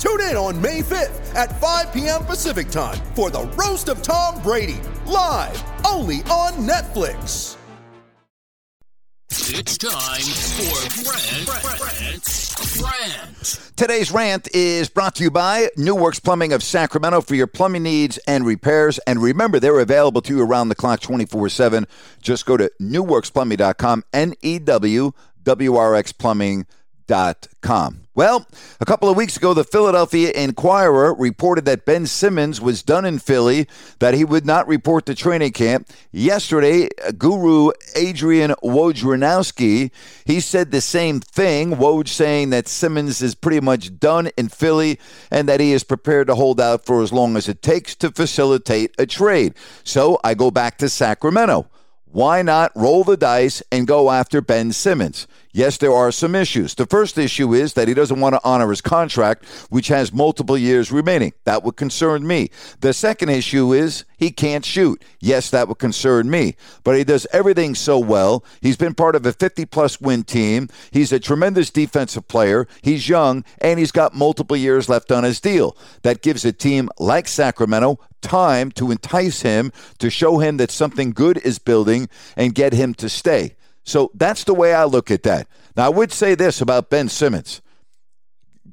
Tune in on May 5th at 5 p.m. Pacific time for the Roast of Tom Brady, live only on Netflix. It's time for Brent, Brent, Brent. Today's rant is brought to you by New Works Plumbing of Sacramento for your plumbing needs and repairs. And remember, they're available to you around the clock 24 7. Just go to newworksplumbing.com, N E W W R X plumbing.com. Well, a couple of weeks ago, the Philadelphia Inquirer reported that Ben Simmons was done in Philly, that he would not report to training camp. Yesterday, guru Adrian Wojnarowski, he said the same thing. Woj saying that Simmons is pretty much done in Philly and that he is prepared to hold out for as long as it takes to facilitate a trade. So I go back to Sacramento. Why not roll the dice and go after Ben Simmons? Yes, there are some issues. The first issue is that he doesn't want to honor his contract, which has multiple years remaining. That would concern me. The second issue is he can't shoot. Yes, that would concern me. But he does everything so well. He's been part of a 50 plus win team. He's a tremendous defensive player. He's young, and he's got multiple years left on his deal. That gives a team like Sacramento time to entice him, to show him that something good is building, and get him to stay. So that's the way I look at that. Now, I would say this about Ben Simmons.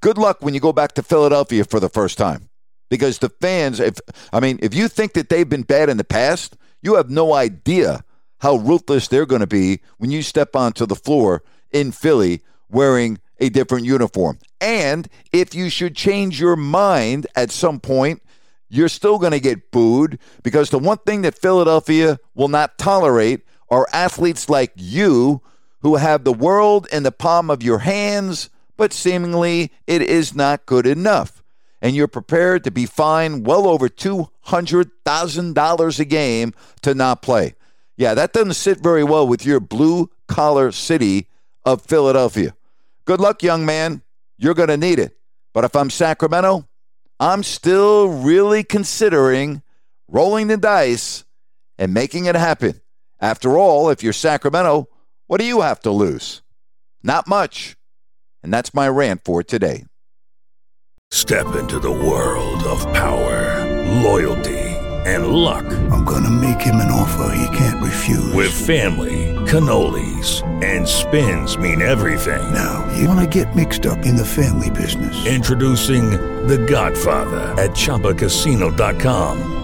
Good luck when you go back to Philadelphia for the first time. Because the fans, if I mean, if you think that they've been bad in the past, you have no idea how ruthless they're going to be when you step onto the floor in Philly wearing a different uniform. And if you should change your mind at some point, you're still going to get booed because the one thing that Philadelphia will not tolerate are athletes like you who have the world in the palm of your hands, but seemingly it is not good enough. And you're prepared to be fined well over $200,000 a game to not play. Yeah, that doesn't sit very well with your blue collar city of Philadelphia. Good luck, young man. You're going to need it. But if I'm Sacramento, I'm still really considering rolling the dice and making it happen. After all, if you're Sacramento, what do you have to lose? Not much. And that's my rant for today. Step into the world of power, loyalty, and luck. I'm gonna make him an offer he can't refuse. With family, cannolis, and spins mean everything. Now, you wanna get mixed up in the family business. Introducing The Godfather at ChumbaCasino.com.